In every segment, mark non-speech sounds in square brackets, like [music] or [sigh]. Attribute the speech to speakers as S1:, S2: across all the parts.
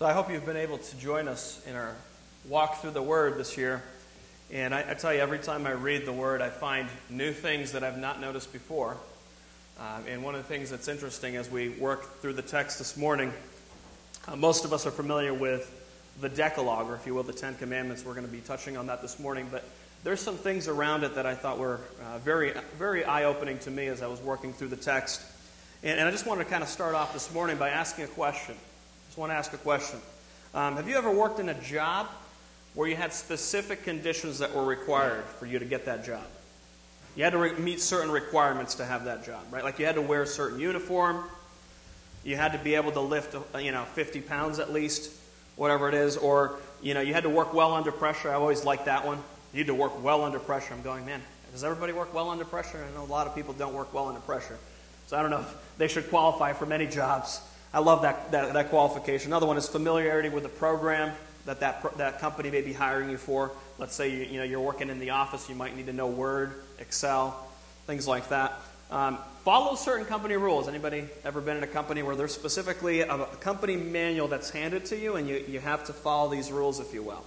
S1: So I hope you've been able to join us in our walk through the Word this year. And I, I tell you, every time I read the Word, I find new things that I've not noticed before. Um, and one of the things that's interesting as we work through the text this morning, uh, most of us are familiar with the Decalogue, or if you will, the Ten Commandments. We're going to be touching on that this morning. But there's some things around it that I thought were uh, very, very eye opening to me as I was working through the text. And, and I just wanted to kind of start off this morning by asking a question. Want to ask a question. Um, have you ever worked in a job where you had specific conditions that were required for you to get that job? You had to re- meet certain requirements to have that job, right? Like you had to wear a certain uniform, you had to be able to lift, uh, you know, 50 pounds at least, whatever it is, or you know, you had to work well under pressure. I always liked that one. You need to work well under pressure. I'm going, man, does everybody work well under pressure? I know a lot of people don't work well under pressure. So I don't know if they should qualify for many jobs. I love that, that, that qualification. Another one is familiarity with the program that, that that company may be hiring you for. Let's say you, you know, you're working in the office, you might need to know Word, Excel, things like that. Um, follow certain company rules. Anybody ever been in a company where there's specifically a, company manual that's handed to you and you, you have to follow these rules, if you will?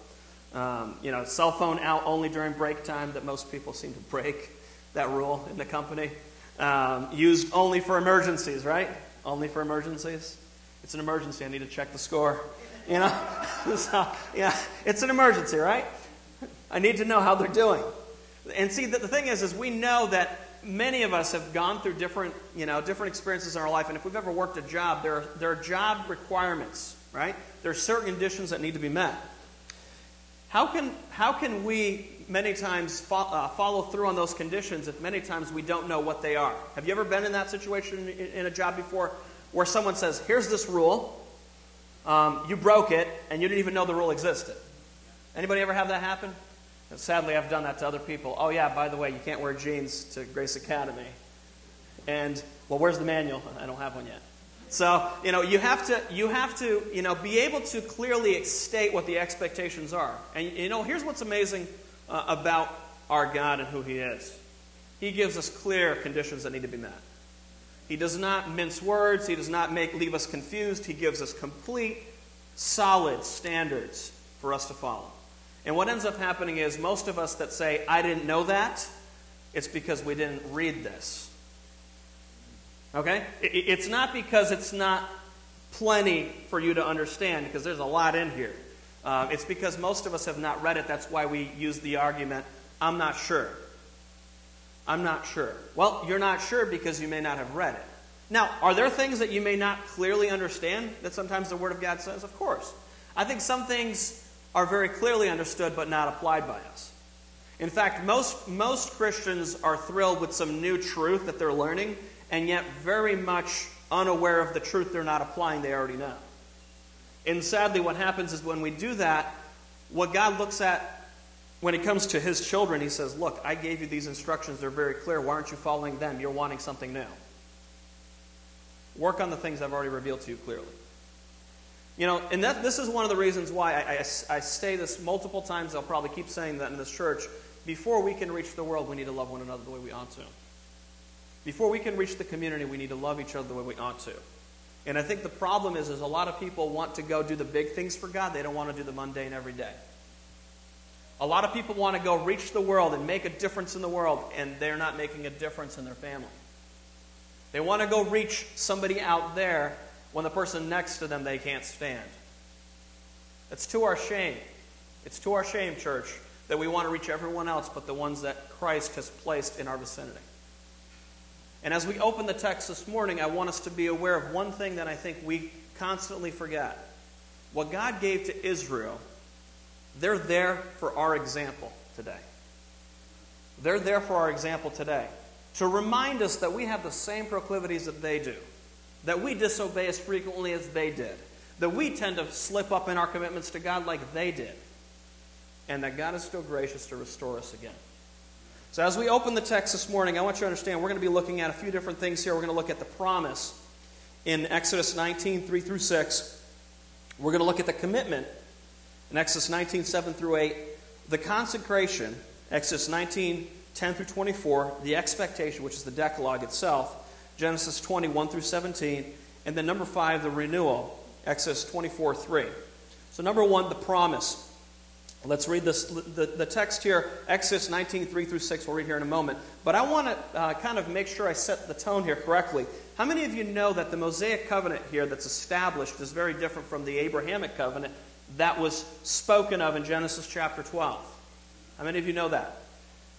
S1: Um, you know, cell phone out only during break time that most people seem to break that rule in the company. Um, used only for emergencies, right? Only for emergencies. It's an emergency. I need to check the score. You know? [laughs] so, yeah, it's an emergency, right? I need to know how they're doing. And see, the, the thing is, is we know that many of us have gone through different, you know, different experiences in our life, and if we've ever worked a job, there are, there are job requirements, right? There are certain conditions that need to be met. How can, how can we many times fo- uh, follow through on those conditions if many times we don't know what they are? Have you ever been in that situation in, in a job before where someone says, here's this rule, um, you broke it, and you didn't even know the rule existed? Anybody ever have that happen? And Sadly, I've done that to other people. Oh, yeah, by the way, you can't wear jeans to Grace Academy. And, well, where's the manual? [laughs] I don't have one yet. So, you know, you have to, you have to, you know, be able to clearly state what the expectations are. And, you know, here's what's amazing uh, about our God and who He is He gives us clear conditions that need to be met. He does not mince words, He does not make, leave us confused. He gives us complete, solid standards for us to follow. And what ends up happening is most of us that say, I didn't know that, it's because we didn't read this. Okay? It's not because it's not plenty for you to understand, because there's a lot in here. Um, it's because most of us have not read it. That's why we use the argument, I'm not sure. I'm not sure. Well, you're not sure because you may not have read it. Now, are there things that you may not clearly understand that sometimes the Word of God says? Of course. I think some things are very clearly understood but not applied by us. In fact, most, most Christians are thrilled with some new truth that they're learning, and yet very much unaware of the truth they're not applying, they already know. And sadly, what happens is when we do that, what God looks at when it comes to His children, He says, Look, I gave you these instructions, they're very clear. Why aren't you following them? You're wanting something new. Work on the things I've already revealed to you clearly. You know, and that, this is one of the reasons why I, I, I say this multiple times. I'll probably keep saying that in this church. Before we can reach the world, we need to love one another the way we ought to. Before we can reach the community, we need to love each other the way we ought to. And I think the problem is, is a lot of people want to go do the big things for God. They don't want to do the mundane every day. A lot of people want to go reach the world and make a difference in the world, and they're not making a difference in their family. They want to go reach somebody out there when the person next to them they can't stand. It's to our shame. It's to our shame, church, that we want to reach everyone else but the ones that Christ has placed in our vicinity. And as we open the text this morning, I want us to be aware of one thing that I think we constantly forget. What God gave to Israel, they're there for our example today. They're there for our example today to remind us that we have the same proclivities that they do, that we disobey as frequently as they did, that we tend to slip up in our commitments to God like they did, and that God is still gracious to restore us again. So, as we open the text this morning, I want you to understand we're going to be looking at a few different things here. We're going to look at the promise in Exodus 19, 3 through 6. We're going to look at the commitment in Exodus 19, 7 through 8. The consecration, Exodus 19, 10 through 24. The expectation, which is the Decalogue itself, Genesis 20, 1 through 17. And then number 5, the renewal, Exodus 24 3. So, number one, the promise. Let's read this, the, the text here, Exodus 19, 3 through 6. We'll read here in a moment. But I want to uh, kind of make sure I set the tone here correctly. How many of you know that the Mosaic covenant here that's established is very different from the Abrahamic covenant that was spoken of in Genesis chapter 12? How many of you know that?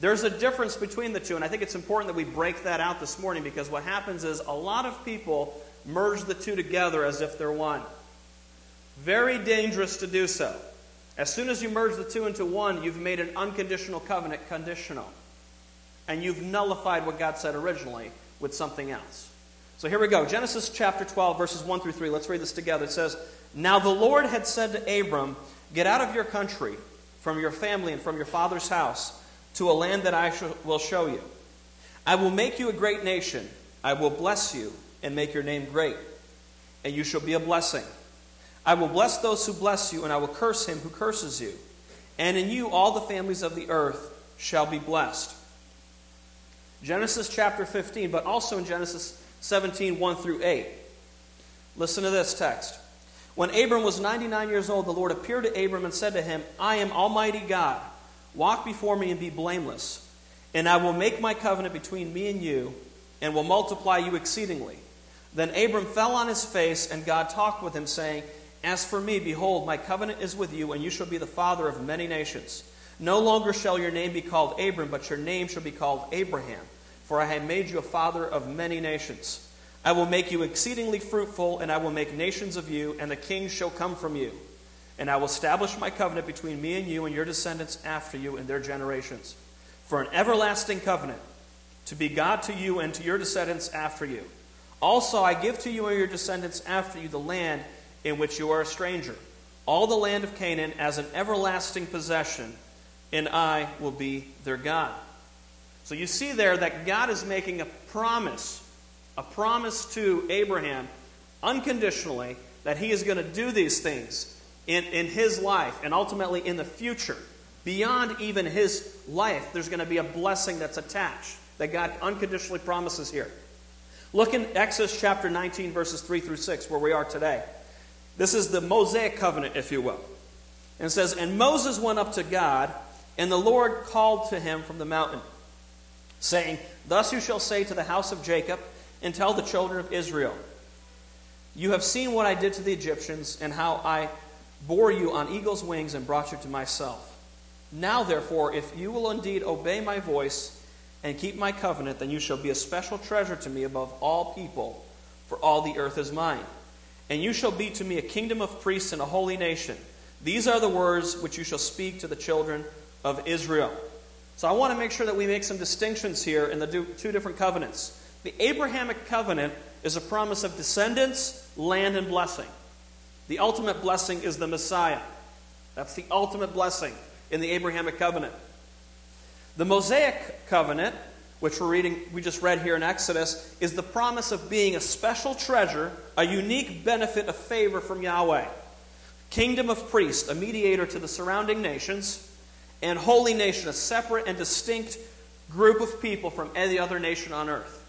S1: There's a difference between the two, and I think it's important that we break that out this morning because what happens is a lot of people merge the two together as if they're one. Very dangerous to do so. As soon as you merge the two into one, you've made an unconditional covenant conditional. And you've nullified what God said originally with something else. So here we go. Genesis chapter 12, verses 1 through 3. Let's read this together. It says, Now the Lord had said to Abram, Get out of your country, from your family, and from your father's house, to a land that I will show you. I will make you a great nation. I will bless you and make your name great, and you shall be a blessing. I will bless those who bless you, and I will curse him who curses you. And in you all the families of the earth shall be blessed. Genesis chapter 15, but also in Genesis 17, 1 through 8. Listen to this text. When Abram was 99 years old, the Lord appeared to Abram and said to him, I am Almighty God. Walk before me and be blameless, and I will make my covenant between me and you, and will multiply you exceedingly. Then Abram fell on his face, and God talked with him, saying, as for me, behold, my covenant is with you, and you shall be the father of many nations. No longer shall your name be called Abram, but your name shall be called Abraham, for I have made you a father of many nations. I will make you exceedingly fruitful, and I will make nations of you, and the kings shall come from you. And I will establish my covenant between me and you and your descendants after you in their generations, for an everlasting covenant, to be God to you and to your descendants after you. Also, I give to you and your descendants after you the land in which you are a stranger, all the land of Canaan as an everlasting possession, and I will be their God. So you see there that God is making a promise, a promise to Abraham unconditionally that he is going to do these things in, in his life and ultimately in the future. Beyond even his life, there's going to be a blessing that's attached that God unconditionally promises here. Look in Exodus chapter 19, verses 3 through 6, where we are today. This is the Mosaic covenant, if you will. And it says, And Moses went up to God, and the Lord called to him from the mountain, saying, Thus you shall say to the house of Jacob, and tell the children of Israel, You have seen what I did to the Egyptians, and how I bore you on eagle's wings and brought you to myself. Now, therefore, if you will indeed obey my voice and keep my covenant, then you shall be a special treasure to me above all people, for all the earth is mine. And you shall be to me a kingdom of priests and a holy nation. These are the words which you shall speak to the children of Israel. So I want to make sure that we make some distinctions here in the two different covenants. The Abrahamic covenant is a promise of descendants, land, and blessing. The ultimate blessing is the Messiah. That's the ultimate blessing in the Abrahamic covenant. The Mosaic covenant which we're reading, we just read here in Exodus, is the promise of being a special treasure, a unique benefit a favor from Yahweh. Kingdom of priests, a mediator to the surrounding nations, and holy nation, a separate and distinct group of people from any other nation on earth.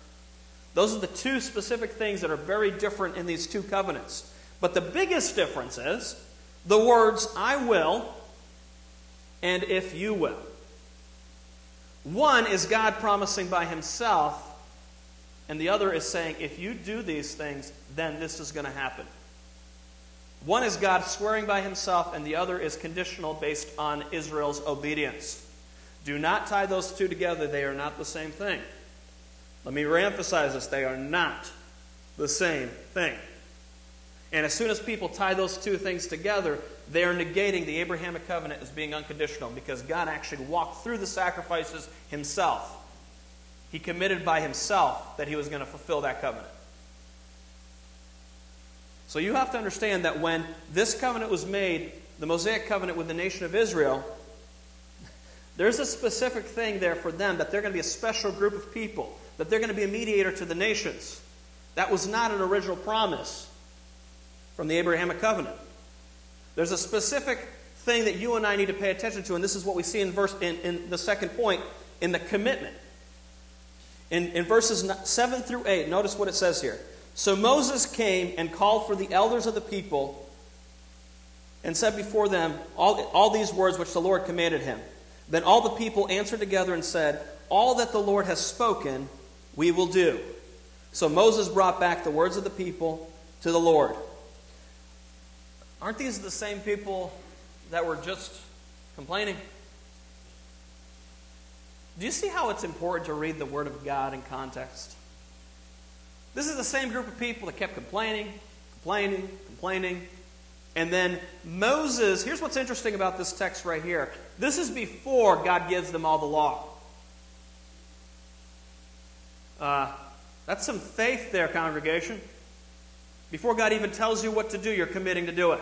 S1: Those are the two specific things that are very different in these two covenants. But the biggest difference is the words, I will, and if you will. One is God promising by himself, and the other is saying, if you do these things, then this is going to happen. One is God swearing by himself, and the other is conditional based on Israel's obedience. Do not tie those two together, they are not the same thing. Let me reemphasize this they are not the same thing. And as soon as people tie those two things together, they are negating the Abrahamic covenant as being unconditional because God actually walked through the sacrifices himself. He committed by himself that he was going to fulfill that covenant. So you have to understand that when this covenant was made, the Mosaic covenant with the nation of Israel, there's a specific thing there for them that they're going to be a special group of people, that they're going to be a mediator to the nations. That was not an original promise from the Abrahamic covenant. There's a specific thing that you and I need to pay attention to, and this is what we see in, verse, in, in the second point in the commitment. In, in verses 7 through 8, notice what it says here. So Moses came and called for the elders of the people and said before them all, all these words which the Lord commanded him. Then all the people answered together and said, All that the Lord has spoken, we will do. So Moses brought back the words of the people to the Lord. Aren't these the same people that were just complaining? Do you see how it's important to read the Word of God in context? This is the same group of people that kept complaining, complaining, complaining. And then Moses, here's what's interesting about this text right here. This is before God gives them all the law. Uh, that's some faith there, congregation. Before God even tells you what to do, you're committing to do it.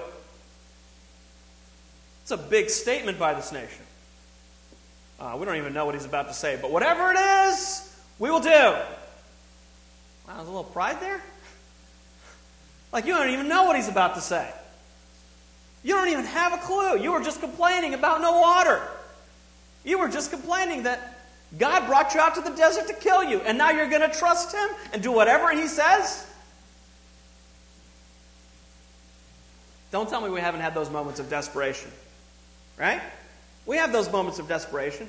S1: It's a big statement by this nation. Uh, we don't even know what he's about to say, but whatever it is, we will do. Wow, there's a little pride there. Like you don't even know what he's about to say. You don't even have a clue. You were just complaining about no water. You were just complaining that God brought you out to the desert to kill you, and now you're going to trust Him and do whatever He says? Don't tell me we haven't had those moments of desperation. Right? We have those moments of desperation.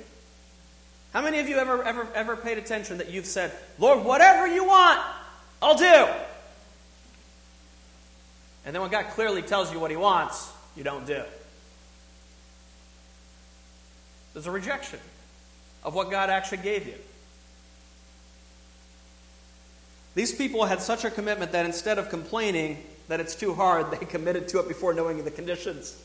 S1: How many of you ever, ever, ever paid attention that you've said, Lord, whatever you want, I'll do? And then when God clearly tells you what He wants, you don't do. There's a rejection of what God actually gave you. These people had such a commitment that instead of complaining that it's too hard, they committed to it before knowing the conditions.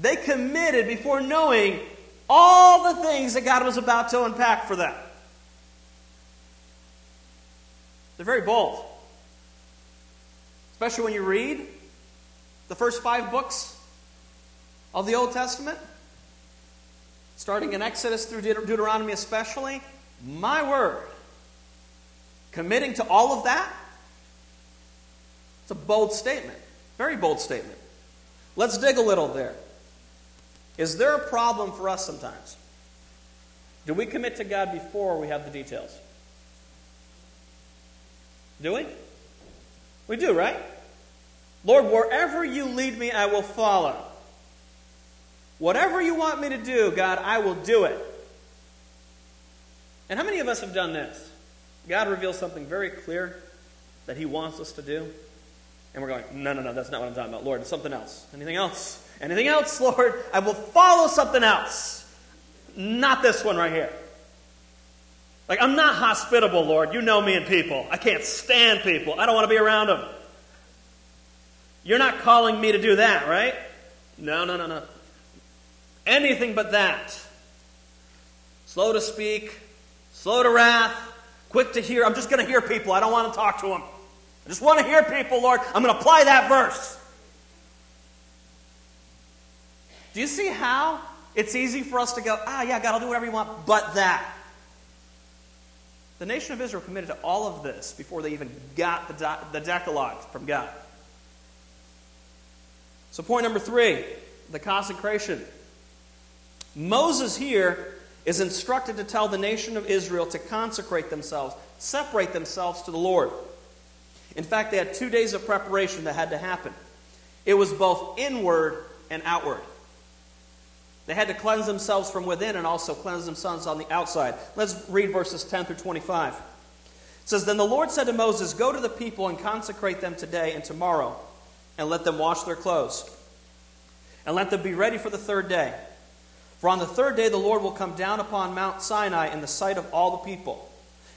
S1: They committed before knowing all the things that God was about to unpack for them. They're very bold. Especially when you read the first five books of the Old Testament, starting in Exodus through Deuteronomy, especially, my word, committing to all of that, it's a bold statement. Very bold statement. Let's dig a little there. Is there a problem for us sometimes? Do we commit to God before we have the details? Do we? We do, right? Lord, wherever you lead me, I will follow. Whatever you want me to do, God, I will do it. And how many of us have done this? God reveals something very clear that He wants us to do. And we're going, no, no, no, that's not what I'm talking about. Lord, something else. Anything else? Anything else, Lord? I will follow something else. Not this one right here. Like, I'm not hospitable, Lord. You know me and people. I can't stand people. I don't want to be around them. You're not calling me to do that, right? No, no, no, no. Anything but that. Slow to speak, slow to wrath, quick to hear. I'm just going to hear people. I don't want to talk to them. I just want to hear people, Lord. I'm going to apply that verse. Do you see how it's easy for us to go, ah, yeah, God, I'll do whatever you want, but that? The nation of Israel committed to all of this before they even got the, the Decalogue from God. So, point number three the consecration. Moses here is instructed to tell the nation of Israel to consecrate themselves, separate themselves to the Lord. In fact, they had two days of preparation that had to happen. It was both inward and outward. They had to cleanse themselves from within and also cleanse themselves on the outside. Let's read verses 10 through 25. It says, Then the Lord said to Moses, Go to the people and consecrate them today and tomorrow and let them wash their clothes. And let them be ready for the third day. For on the third day the Lord will come down upon Mount Sinai in the sight of all the people.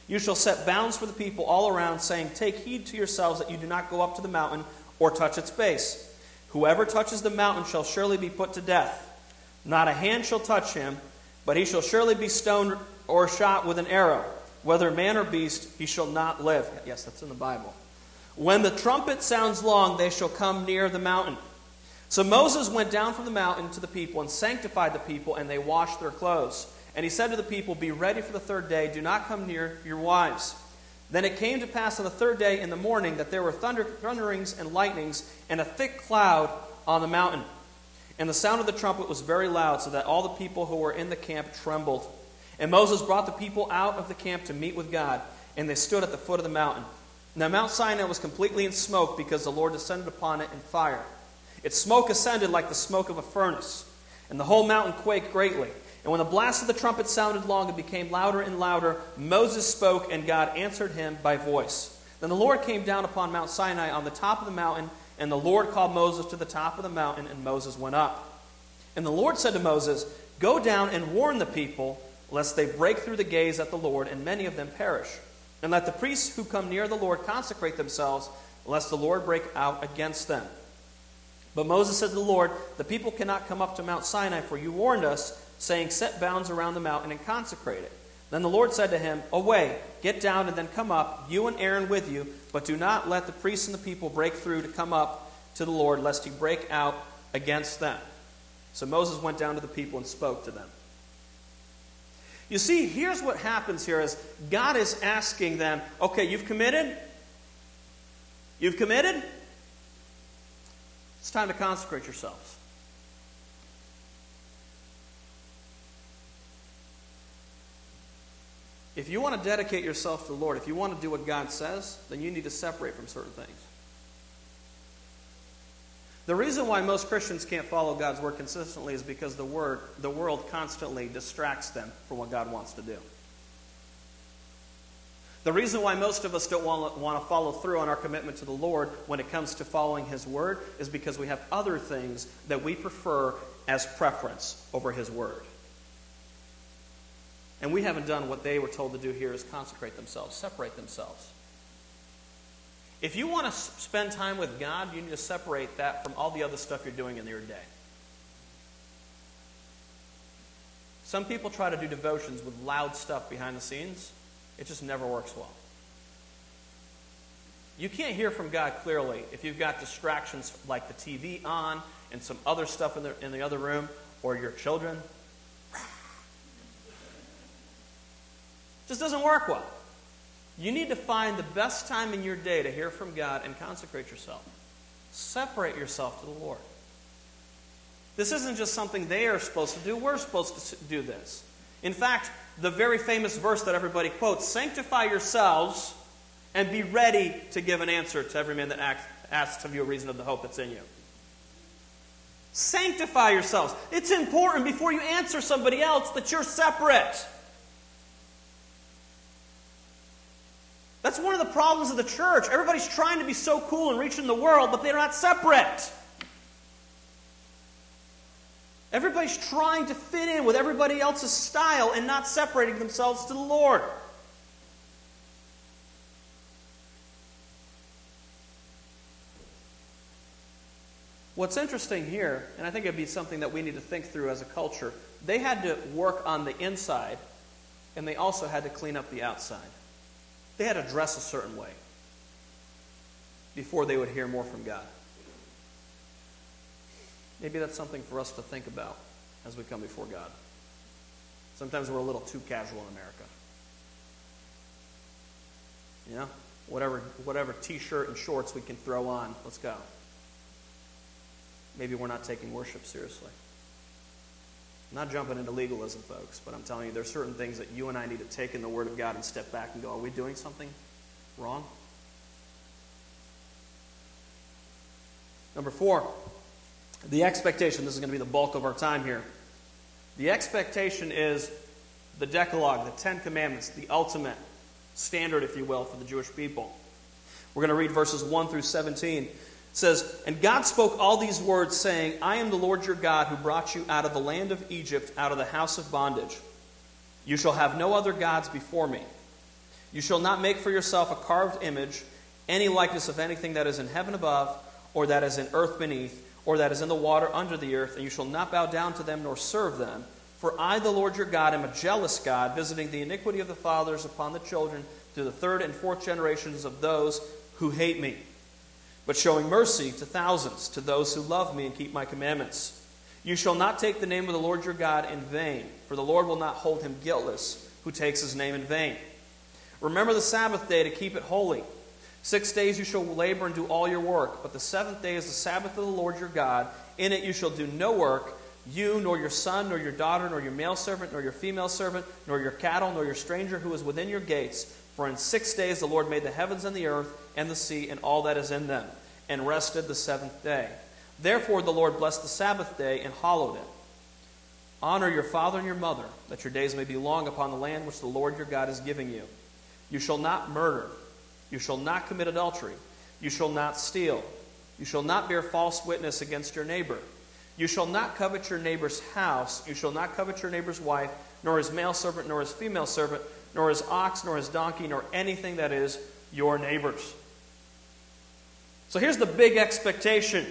S1: You shall set bounds for the people all around, saying, Take heed to yourselves that you do not go up to the mountain or touch its base. Whoever touches the mountain shall surely be put to death. Not a hand shall touch him, but he shall surely be stoned or shot with an arrow. Whether man or beast, he shall not live. Yes, that's in the Bible. When the trumpet sounds long, they shall come near the mountain. So Moses went down from the mountain to the people and sanctified the people, and they washed their clothes. And he said to the people, Be ready for the third day, do not come near your wives. Then it came to pass on the third day in the morning that there were thunder, thunderings and lightnings and a thick cloud on the mountain. And the sound of the trumpet was very loud, so that all the people who were in the camp trembled. And Moses brought the people out of the camp to meet with God. and they stood at the foot of the mountain. Now Mount Sinai was completely in smoke because the Lord descended upon it in fire. Its smoke ascended like the smoke of a furnace, and the whole mountain quaked greatly. And when the blast of the trumpet sounded long, and became louder and louder. Moses spoke, and God answered him by voice. Then the Lord came down upon Mount Sinai on the top of the mountain, and the Lord called Moses to the top of the mountain, and Moses went up. And the Lord said to Moses, Go down and warn the people, lest they break through the gaze at the Lord, and many of them perish. And let the priests who come near the Lord consecrate themselves, lest the Lord break out against them. But Moses said to the Lord, The people cannot come up to Mount Sinai, for you warned us, saying, Set bounds around the mountain and consecrate it. Then the Lord said to him, Away, get down, and then come up, you and Aaron with you, but do not let the priests and the people break through to come up to the Lord, lest he break out against them. So Moses went down to the people and spoke to them. You see, here's what happens here is God is asking them, okay, you've committed? You've committed? It's time to consecrate yourselves. If you want to dedicate yourself to the Lord, if you want to do what God says, then you need to separate from certain things. The reason why most Christians can't follow God's word consistently is because the word, the world constantly distracts them from what God wants to do. The reason why most of us don't want, want to follow through on our commitment to the Lord when it comes to following His Word is because we have other things that we prefer as preference over His Word. And we haven't done what they were told to do here is consecrate themselves, separate themselves. If you want to spend time with God, you need to separate that from all the other stuff you're doing in your day. Some people try to do devotions with loud stuff behind the scenes. It just never works well. You can't hear from God clearly if you've got distractions like the TV on and some other stuff in the, in the other room or your children. Just doesn't work well. You need to find the best time in your day to hear from God and consecrate yourself. Separate yourself to the Lord. This isn't just something they are supposed to do, we're supposed to do this. In fact, the very famous verse that everybody quotes sanctify yourselves and be ready to give an answer to every man that asks of you a reason of the hope that's in you. Sanctify yourselves. It's important before you answer somebody else that you're separate. That's one of the problems of the church. Everybody's trying to be so cool and reaching the world, but they're not separate. Everybody's trying to fit in with everybody else's style and not separating themselves to the Lord. What's interesting here, and I think it'd be something that we need to think through as a culture, they had to work on the inside and they also had to clean up the outside. They had to dress a certain way before they would hear more from God. Maybe that's something for us to think about as we come before God. Sometimes we're a little too casual in America. You know, whatever, whatever t shirt and shorts we can throw on, let's go. Maybe we're not taking worship seriously. I'm not jumping into legalism, folks, but I'm telling you, there's certain things that you and I need to take in the Word of God and step back and go, are we doing something wrong? Number four, the expectation. This is going to be the bulk of our time here. The expectation is the Decalogue, the Ten Commandments, the ultimate standard, if you will, for the Jewish people. We're going to read verses 1 through 17 says, And God spoke all these words, saying, I am the Lord your God who brought you out of the land of Egypt, out of the house of bondage. You shall have no other gods before me. You shall not make for yourself a carved image, any likeness of anything that is in heaven above, or that is in earth beneath, or that is in the water under the earth, and you shall not bow down to them nor serve them. For I, the Lord your God, am a jealous God, visiting the iniquity of the fathers upon the children to the third and fourth generations of those who hate me but showing mercy to thousands, to those who love me and keep my commandments. You shall not take the name of the Lord your God in vain, for the Lord will not hold him guiltless who takes his name in vain. Remember the Sabbath day to keep it holy. Six days you shall labor and do all your work, but the seventh day is the Sabbath of the Lord your God. In it you shall do no work, you, nor your son, nor your daughter, nor your male servant, nor your female servant, nor your cattle, nor your stranger who is within your gates For in six days the Lord made the heavens and the earth and the sea and all that is in them, and rested the seventh day. Therefore the Lord blessed the Sabbath day and hallowed it. Honor your father and your mother, that your days may be long upon the land which the Lord your God is giving you. You shall not murder. You shall not commit adultery. You shall not steal. You shall not bear false witness against your neighbor. You shall not covet your neighbor's house. You shall not covet your neighbor's wife, nor his male servant, nor his female servant, nor his ox, nor his donkey, nor anything that is your neighbor's. So here's the big expectation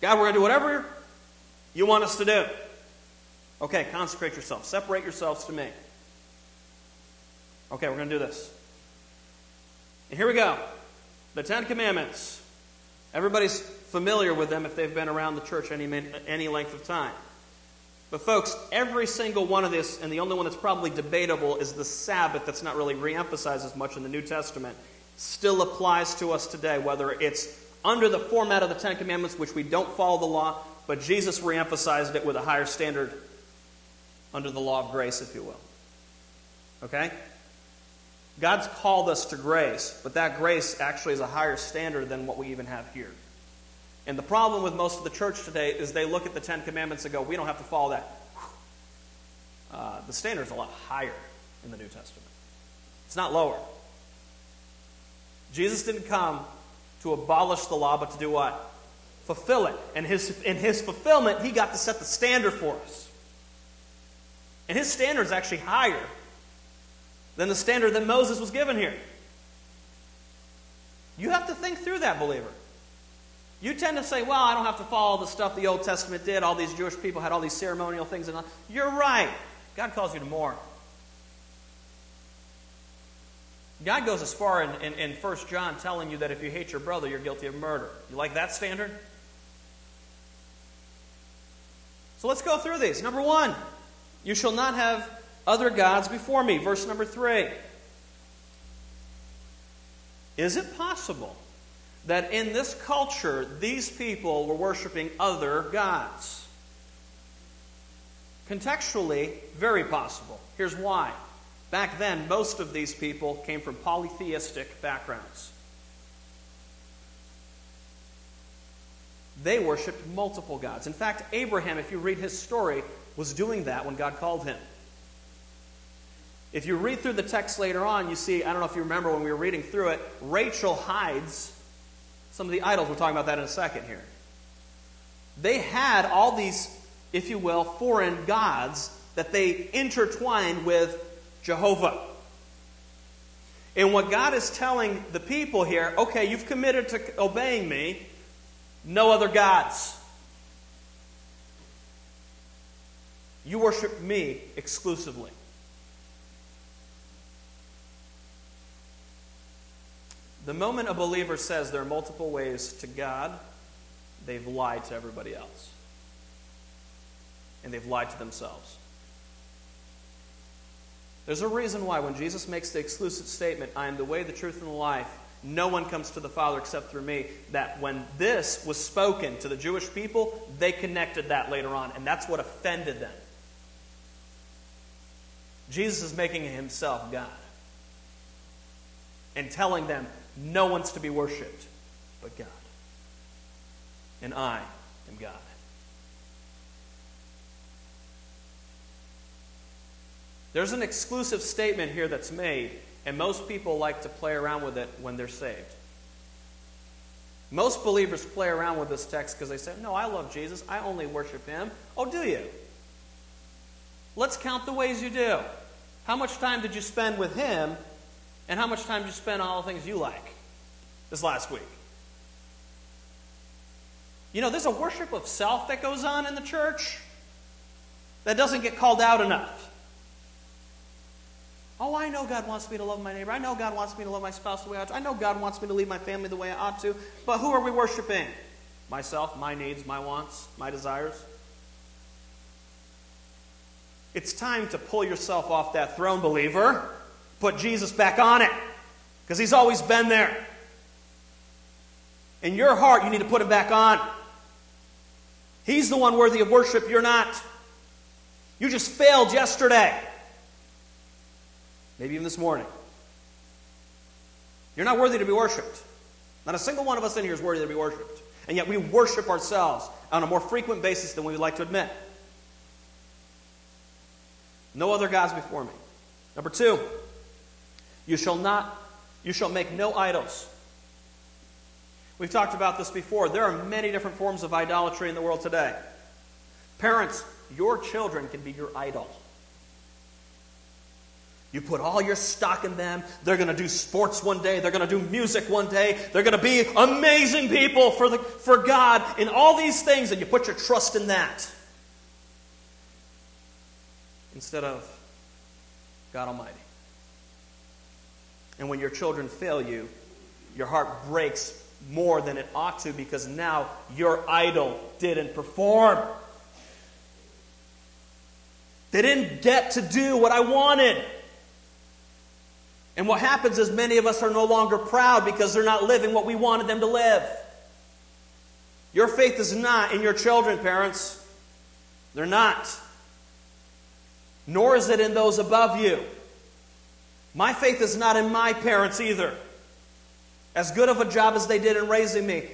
S1: God, we're going to do whatever you want us to do. Okay, consecrate yourself, separate yourselves to me. Okay, we're going to do this. And here we go the Ten Commandments. Everybody's familiar with them if they've been around the church any, any length of time. But, folks, every single one of this, and the only one that's probably debatable is the Sabbath, that's not really reemphasized as much in the New Testament, still applies to us today, whether it's under the format of the Ten Commandments, which we don't follow the law, but Jesus reemphasized it with a higher standard under the law of grace, if you will. Okay? God's called us to grace, but that grace actually is a higher standard than what we even have here. And the problem with most of the church today is they look at the Ten Commandments and go, we don't have to follow that. Uh, the standard is a lot higher in the New Testament, it's not lower. Jesus didn't come to abolish the law, but to do what? Fulfill it. And his, in his fulfillment, he got to set the standard for us. And his standard is actually higher than the standard that Moses was given here. You have to think through that, believer. You tend to say, well, I don't have to follow the stuff the Old Testament did. All these Jewish people had all these ceremonial things. And all. You're right. God calls you to more. God goes as far in, in, in 1 John telling you that if you hate your brother, you're guilty of murder. You like that standard? So let's go through these. Number one, you shall not have other gods before me. Verse number three. Is it possible that in this culture, these people were worshiping other gods? Contextually, very possible. Here's why. Back then, most of these people came from polytheistic backgrounds. They worshiped multiple gods. In fact, Abraham, if you read his story, was doing that when God called him. If you read through the text later on, you see, I don't know if you remember when we were reading through it, Rachel hides some of the idols. We're talking about that in a second here. They had all these, if you will, foreign gods that they intertwined with Jehovah. And what God is telling the people here okay, you've committed to obeying me, no other gods. You worship me exclusively. The moment a believer says there are multiple ways to God, they've lied to everybody else. And they've lied to themselves. There's a reason why when Jesus makes the exclusive statement, I am the way, the truth, and the life, no one comes to the Father except through me, that when this was spoken to the Jewish people, they connected that later on, and that's what offended them. Jesus is making himself God and telling them, no one's to be worshiped but God. And I am God. There's an exclusive statement here that's made, and most people like to play around with it when they're saved. Most believers play around with this text because they say, No, I love Jesus. I only worship him. Oh, do you? Let's count the ways you do. How much time did you spend with him and how much time did you spend on all the things you like this last week? You know, there's a worship of self that goes on in the church that doesn't get called out enough. Oh, I know God wants me to love my neighbor. I know God wants me to love my spouse the way I ought to. I know God wants me to lead my family the way I ought to. But who are we worshiping? Myself, my needs, my wants, my desires? It's time to pull yourself off that throne, believer put Jesus back on it because he's always been there. In your heart, you need to put him back on. He's the one worthy of worship, you're not. You just failed yesterday. Maybe even this morning. You're not worthy to be worshiped. Not a single one of us in here is worthy to be worshiped. And yet we worship ourselves on a more frequent basis than we would like to admit. No other gods before me. Number two, you shall not, you shall make no idols. We've talked about this before. There are many different forms of idolatry in the world today. Parents, your children can be your idol. You put all your stock in them. They're going to do sports one day. They're going to do music one day. They're going to be amazing people for, the, for God in all these things, and you put your trust in that instead of God Almighty. And when your children fail you, your heart breaks more than it ought to because now your idol didn't perform. They didn't get to do what I wanted. And what happens is many of us are no longer proud because they're not living what we wanted them to live. Your faith is not in your children, parents. They're not. Nor is it in those above you. My faith is not in my parents either. As good of a job as they did in raising me,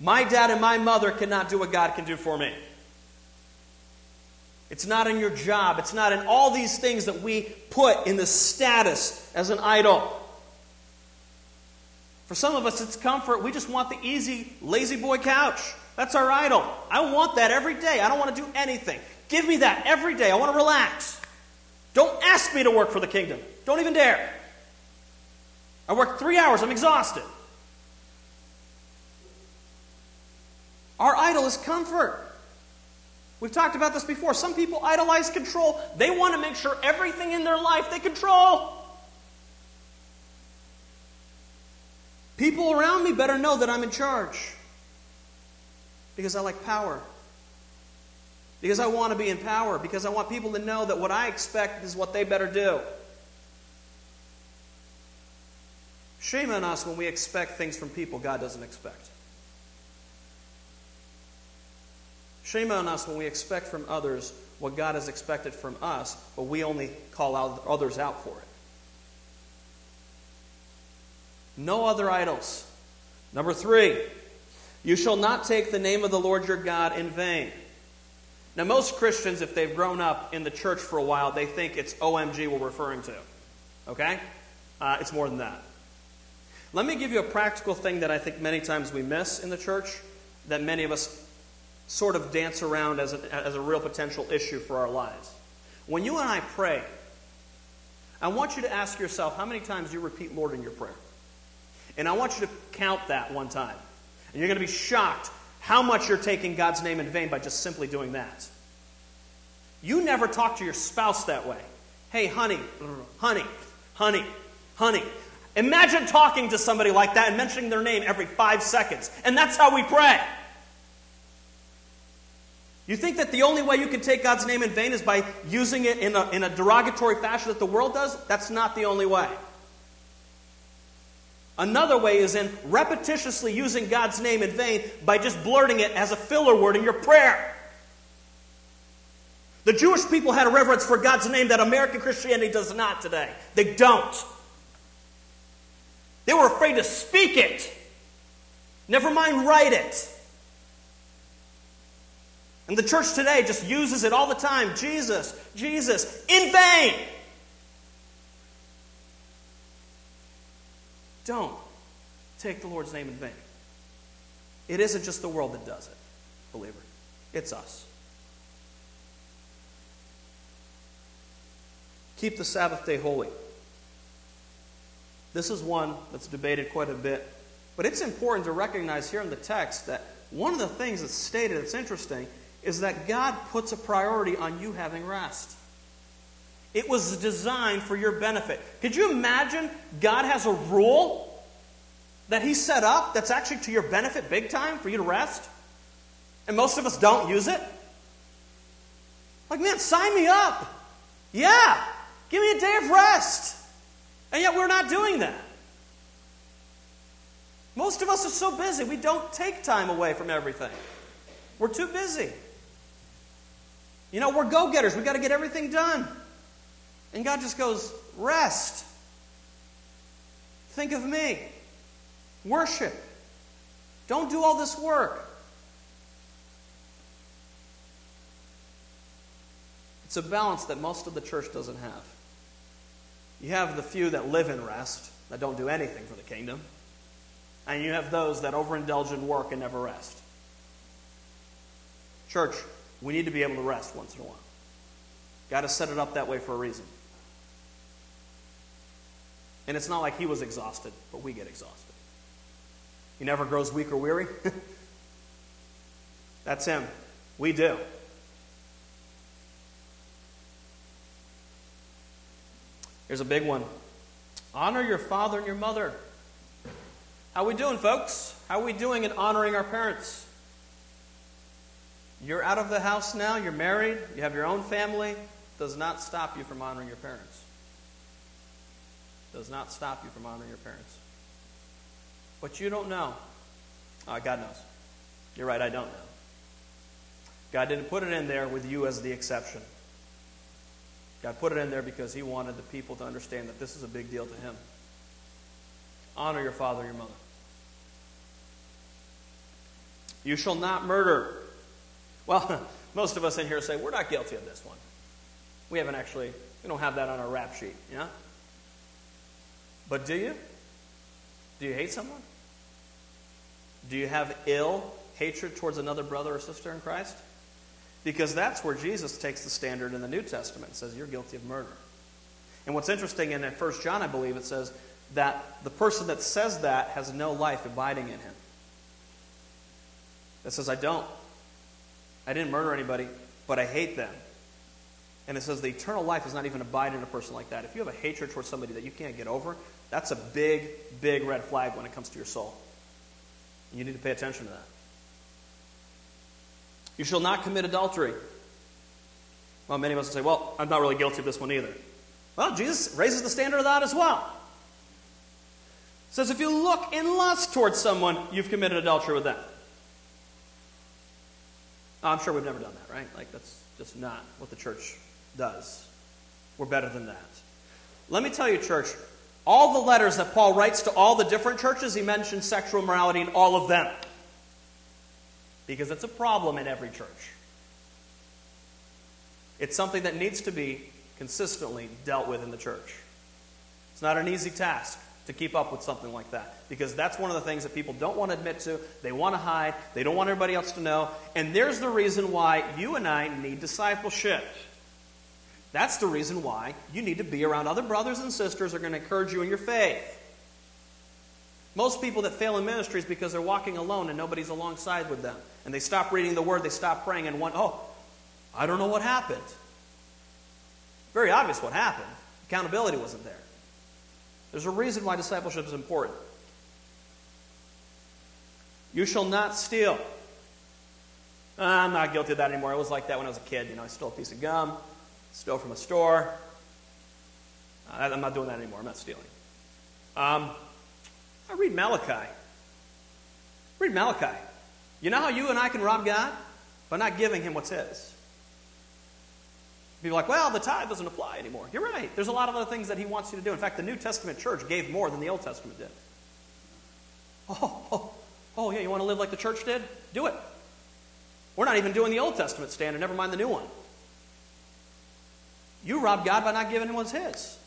S1: my dad and my mother cannot do what God can do for me. It's not in your job. It's not in all these things that we put in the status as an idol. For some of us, it's comfort. We just want the easy, lazy boy couch. That's our idol. I want that every day. I don't want to do anything. Give me that every day. I want to relax. Don't ask me to work for the kingdom. Don't even dare. I work three hours, I'm exhausted. Our idol is comfort. We've talked about this before. Some people idolize control. They want to make sure everything in their life they control. People around me better know that I'm in charge because I like power. Because I want to be in power. Because I want people to know that what I expect is what they better do. Shame on us when we expect things from people God doesn't expect. Shame on us when we expect from others what God has expected from us, but we only call out others out for it. No other idols. Number three, you shall not take the name of the Lord your God in vain. Now, most Christians, if they've grown up in the church for a while, they think it's OMG we're referring to. Okay? Uh, it's more than that. Let me give you a practical thing that I think many times we miss in the church, that many of us sort of dance around as a, as a real potential issue for our lives. When you and I pray, I want you to ask yourself how many times you repeat Lord in your prayer. And I want you to count that one time. And you're going to be shocked how much you're taking God's name in vain by just simply doing that. You never talk to your spouse that way. Hey, honey, honey, honey, honey. Imagine talking to somebody like that and mentioning their name every five seconds. And that's how we pray. You think that the only way you can take God's name in vain is by using it in a, in a derogatory fashion that the world does? That's not the only way. Another way is in repetitiously using God's name in vain by just blurting it as a filler word in your prayer. The Jewish people had a reverence for God's name that American Christianity does not today. They don't. They were afraid to speak it, never mind write it. And the church today just uses it all the time Jesus, Jesus, in vain. Don't take the Lord's name in vain. It isn't just the world that does it, believer, it's us. Keep the Sabbath day holy. This is one that's debated quite a bit. But it's important to recognize here in the text that one of the things that's stated that's interesting is that God puts a priority on you having rest. It was designed for your benefit. Could you imagine God has a rule that He set up that's actually to your benefit big time for you to rest? And most of us don't use it? Like, man, sign me up. Yeah, give me a day of rest. And yet we're not doing that. Most of us are so busy, we don't take time away from everything. We're too busy. You know, we're go getters. We've got to get everything done. And God just goes, Rest. Think of me. Worship. Don't do all this work. It's a balance that most of the church doesn't have. You have the few that live in rest, that don't do anything for the kingdom, and you have those that overindulge in work and never rest. Church, we need to be able to rest once in a while. God has set it up that way for a reason. And it's not like he was exhausted, but we get exhausted. He never grows weak or weary. [laughs] That's him. We do. Here's a big one. Honor your father and your mother. How we doing, folks? How are we doing in honoring our parents? You're out of the house now, you're married, you have your own family. Does not stop you from honoring your parents. Does not stop you from honoring your parents. But you don't know. Uh, God knows. You're right, I don't know. God didn't put it in there with you as the exception. God put it in there because He wanted the people to understand that this is a big deal to Him. Honor your father and your mother. You shall not murder. Well, [laughs] most of us in here say, we're not guilty of this one. We haven't actually, we don't have that on our rap sheet, yeah? But do you? Do you hate someone? Do you have ill hatred towards another brother or sister in Christ? Because that's where Jesus takes the standard in the New Testament and says, You're guilty of murder. And what's interesting in 1 John, I believe, it says that the person that says that has no life abiding in him. That says, I don't. I didn't murder anybody, but I hate them. And it says the eternal life is not even abiding in a person like that. If you have a hatred towards somebody that you can't get over, that's a big, big red flag when it comes to your soul. You need to pay attention to that. You shall not commit adultery. Well, many of us will say, well, I'm not really guilty of this one either. Well, Jesus raises the standard of that as well. Says if you look in lust towards someone, you've committed adultery with them. I'm sure we've never done that, right? Like, that's just not what the church does. We're better than that. Let me tell you, church, all the letters that Paul writes to all the different churches, he mentions sexual morality in all of them because it's a problem in every church. It's something that needs to be consistently dealt with in the church. It's not an easy task to keep up with something like that because that's one of the things that people don't want to admit to. They want to hide, they don't want everybody else to know. And there's the reason why you and I need discipleship. That's the reason why you need to be around other brothers and sisters who are going to encourage you in your faith. Most people that fail in ministry is because they're walking alone and nobody's alongside with them. And they stop reading the Word, they stop praying, and one, oh, I don't know what happened. Very obvious what happened. Accountability wasn't there. There's a reason why discipleship is important. You shall not steal. I'm not guilty of that anymore. I was like that when I was a kid. You know, I stole a piece of gum, stole from a store. I'm not doing that anymore. I'm not stealing. Um, I read Malachi. Read Malachi. You know how you and I can rob God? By not giving Him what's His. People like, well, the tithe doesn't apply anymore. You're right. There's a lot of other things that He wants you to do. In fact, the New Testament church gave more than the Old Testament did. Oh, oh, oh yeah, you want to live like the church did? Do it. We're not even doing the Old Testament standard, never mind the new one. You rob God by not giving Him what's His.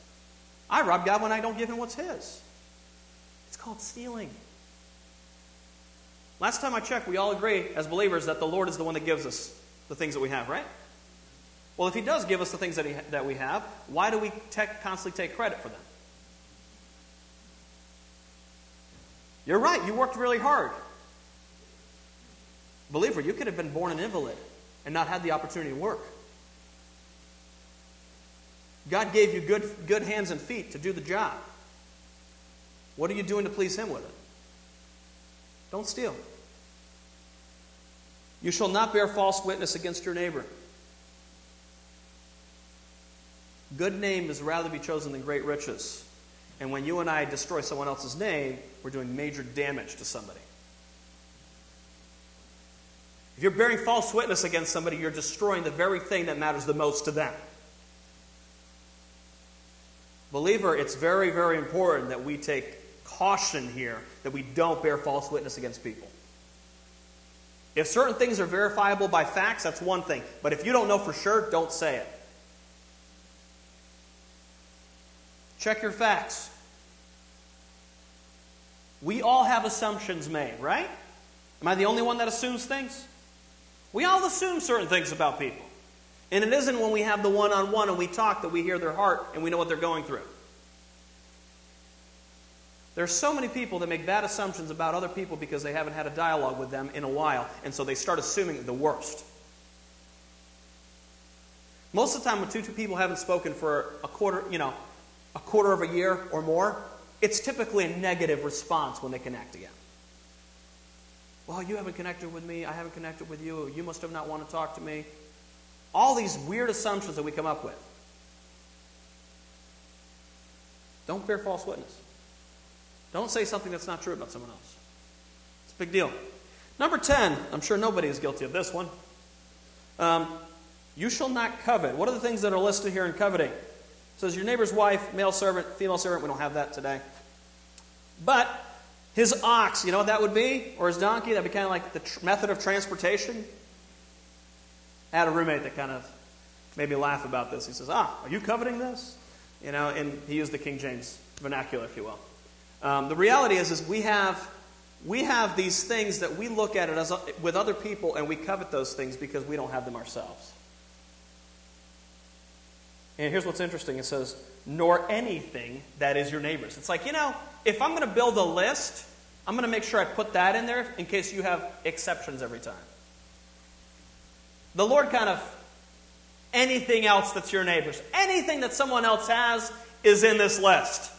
S1: I rob God when I don't give Him what's His It's called stealing. Last time I checked, we all agree as believers that the Lord is the one that gives us the things that we have, right? Well, if He does give us the things that, he, that we have, why do we te- constantly take credit for them? You're right, you worked really hard. Believer, you could have been born an invalid and not had the opportunity to work. God gave you good, good hands and feet to do the job. What are you doing to please Him with it? Don't steal. You shall not bear false witness against your neighbor. Good name is rather be chosen than great riches. And when you and I destroy someone else's name, we're doing major damage to somebody. If you're bearing false witness against somebody, you're destroying the very thing that matters the most to them. Believer, it's very, very important that we take caution here that we don't bear false witness against people. If certain things are verifiable by facts, that's one thing. But if you don't know for sure, don't say it. Check your facts. We all have assumptions made, right? Am I the only one that assumes things? We all assume certain things about people. And it isn't when we have the one on one and we talk that we hear their heart and we know what they're going through. There are so many people that make bad assumptions about other people because they haven't had a dialogue with them in a while, and so they start assuming the worst. Most of the time, when two, two people haven't spoken for a quarter, you know, a quarter of a year or more, it's typically a negative response when they connect again. Well, you haven't connected with me. I haven't connected with you. You must have not want to talk to me. All these weird assumptions that we come up with. Don't bear false witness. Don't say something that's not true about someone else. It's a big deal. Number 10, I'm sure nobody is guilty of this one. Um, you shall not covet. What are the things that are listed here in coveting? It says your neighbor's wife, male servant, female servant. We don't have that today. But his ox, you know what that would be? Or his donkey? That would be kind of like the tr- method of transportation. I had a roommate that kind of made me laugh about this. He says, Ah, are you coveting this? You know, and he used the King James vernacular, if you will. Um, the reality is, is we have we have these things that we look at it as with other people, and we covet those things because we don't have them ourselves. And here's what's interesting: it says, "Nor anything that is your neighbor's." It's like you know, if I'm going to build a list, I'm going to make sure I put that in there in case you have exceptions every time. The Lord kind of anything else that's your neighbor's, anything that someone else has is in this list.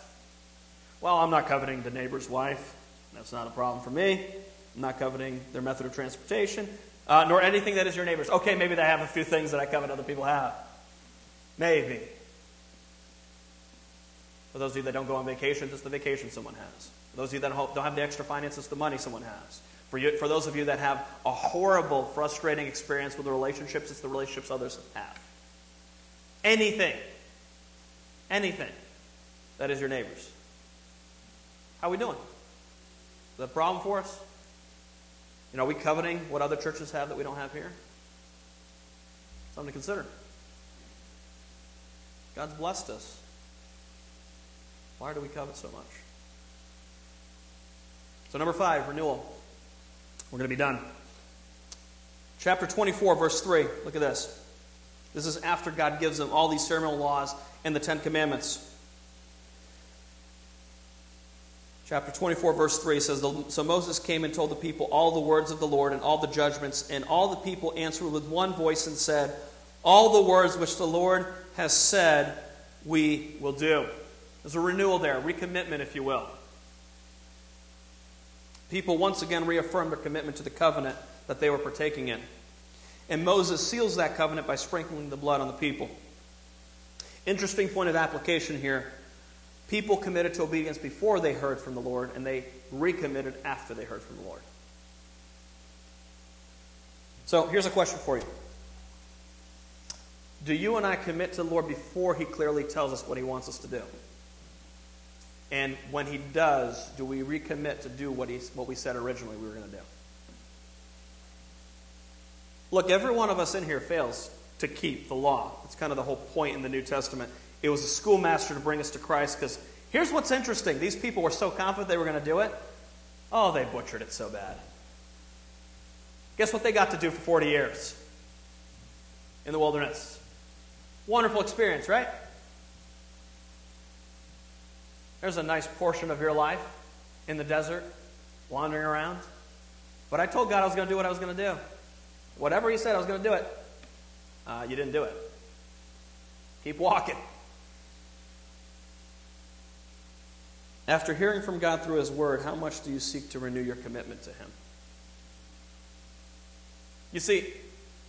S1: Well, I'm not coveting the neighbor's wife. That's not a problem for me. I'm not coveting their method of transportation, uh, nor anything that is your neighbor's. Okay, maybe they have a few things that I covet other people have. Maybe. For those of you that don't go on vacations, it's the vacation someone has. For those of you that don't have the extra finances, it's the money someone has. For, you, for those of you that have a horrible, frustrating experience with the relationships, it's the relationships others have. Anything, anything that is your neighbor's. How are we doing? Is that a problem for us? You know, are we coveting what other churches have that we don't have here? Something to consider. God's blessed us. Why do we covet so much? So, number five, renewal. We're going to be done. Chapter 24, verse 3. Look at this. This is after God gives them all these ceremonial laws and the Ten Commandments. Chapter 24, verse 3 says So Moses came and told the people all the words of the Lord and all the judgments, and all the people answered with one voice and said, All the words which the Lord has said, we will do. There's a renewal there, recommitment, if you will. People once again reaffirmed their commitment to the covenant that they were partaking in. And Moses seals that covenant by sprinkling the blood on the people. Interesting point of application here People committed to obedience before they heard from the Lord, and they recommitted after they heard from the Lord. So here's a question for you Do you and I commit to the Lord before He clearly tells us what He wants us to do? And when He does, do we recommit to do what, he, what we said originally we were going to do? Look, every one of us in here fails to keep the law. That's kind of the whole point in the New Testament. It was a schoolmaster to bring us to Christ because here's what's interesting. These people were so confident they were going to do it. Oh, they butchered it so bad. Guess what they got to do for 40 years in the wilderness? Wonderful experience, right? There's a nice portion of your life in the desert, wandering around. But I told God I was going to do what I was going to do. Whatever He said I was going to do it, uh, you didn't do it. Keep walking. After hearing from God through His Word, how much do you seek to renew your commitment to Him? You see,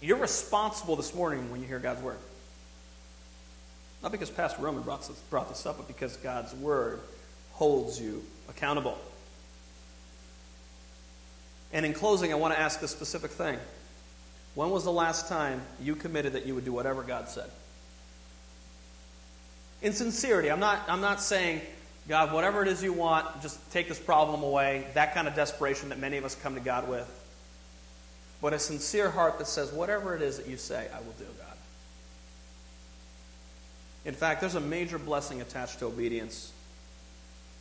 S1: you're responsible this morning when you hear God's Word. Not because Pastor Roman brought this, brought this up, but because God's Word holds you accountable. And in closing, I want to ask a specific thing. When was the last time you committed that you would do whatever God said? in sincerity. I'm not, I'm not saying, God, whatever it is you want, just take this problem away. That kind of desperation that many of us come to God with. But a sincere heart that says, whatever it is that you say, I will do, God. In fact, there's a major blessing attached to obedience.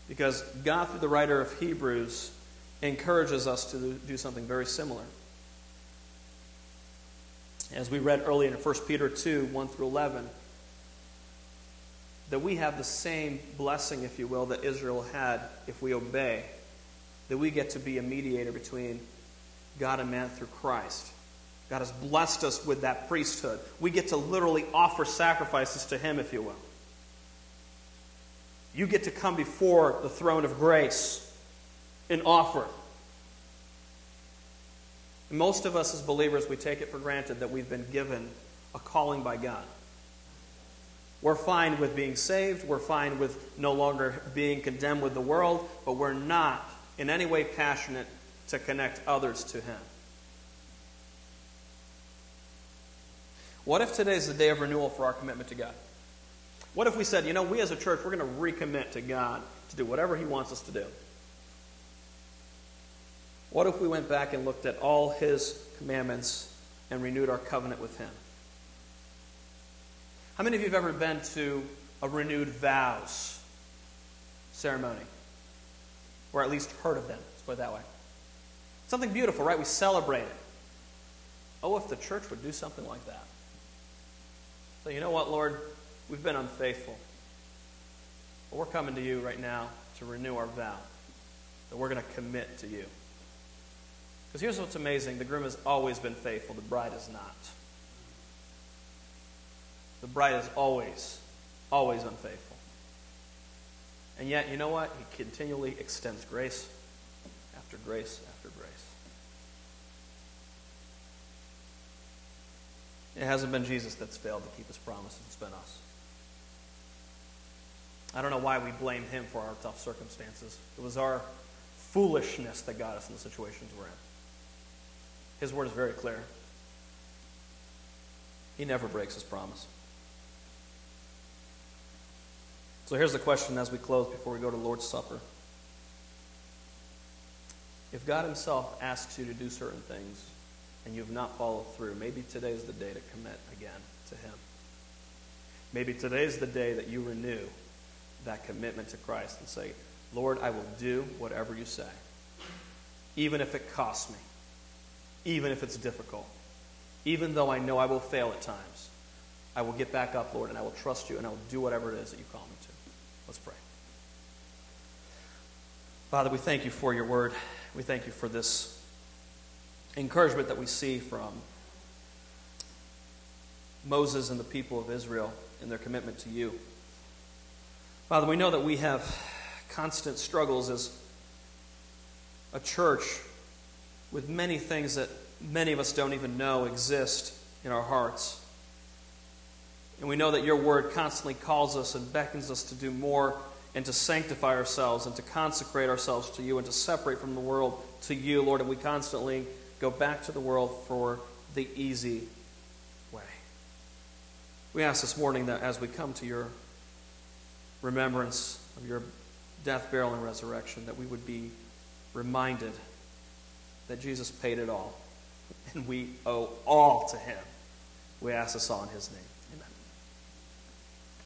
S1: Because God, through the writer of Hebrews, encourages us to do something very similar. As we read earlier in 1 Peter 2 1 through 11, that we have the same blessing, if you will, that Israel had if we obey, that we get to be a mediator between God and man through Christ. God has blessed us with that priesthood. We get to literally offer sacrifices to Him, if you will. You get to come before the throne of grace and offer. And most of us as believers, we take it for granted that we've been given a calling by God. We're fine with being saved. We're fine with no longer being condemned with the world, but we're not in any way passionate to connect others to Him. What if today is the day of renewal for our commitment to God? What if we said, you know, we as a church, we're going to recommit to God to do whatever He wants us to do? What if we went back and looked at all His commandments and renewed our covenant with Him? How many of you have ever been to a renewed vows ceremony? Or at least heard of them, let's put it that way. Something beautiful, right? We celebrate it. Oh, if the church would do something like that. So, you know what, Lord? We've been unfaithful. But we're coming to you right now to renew our vow that we're going to commit to you. Because here's what's amazing the groom has always been faithful, the bride is not. The bride is always, always unfaithful. And yet, you know what? He continually extends grace after grace after grace. It hasn't been Jesus that's failed to keep his promise, it's been us. I don't know why we blame him for our tough circumstances. It was our foolishness that got us in the situations we're in. His word is very clear. He never breaks his promise. So here's the question as we close before we go to Lord's Supper. If God Himself asks you to do certain things and you have not followed through, maybe today is the day to commit again to Him. Maybe today is the day that you renew that commitment to Christ and say, Lord, I will do whatever you say, even if it costs me, even if it's difficult, even though I know I will fail at times. I will get back up, Lord, and I will trust you, and I will do whatever it is that you call me to. Let's pray. Father, we thank you for your word. We thank you for this encouragement that we see from Moses and the people of Israel in their commitment to you. Father, we know that we have constant struggles as a church with many things that many of us don't even know exist in our hearts. And we know that your word constantly calls us and beckons us to do more and to sanctify ourselves and to consecrate ourselves to you and to separate from the world to you, Lord. And we constantly go back to the world for the easy way. We ask this morning that as we come to your remembrance of your death, burial, and resurrection, that we would be reminded that Jesus paid it all and we owe all to him. We ask this all in his name.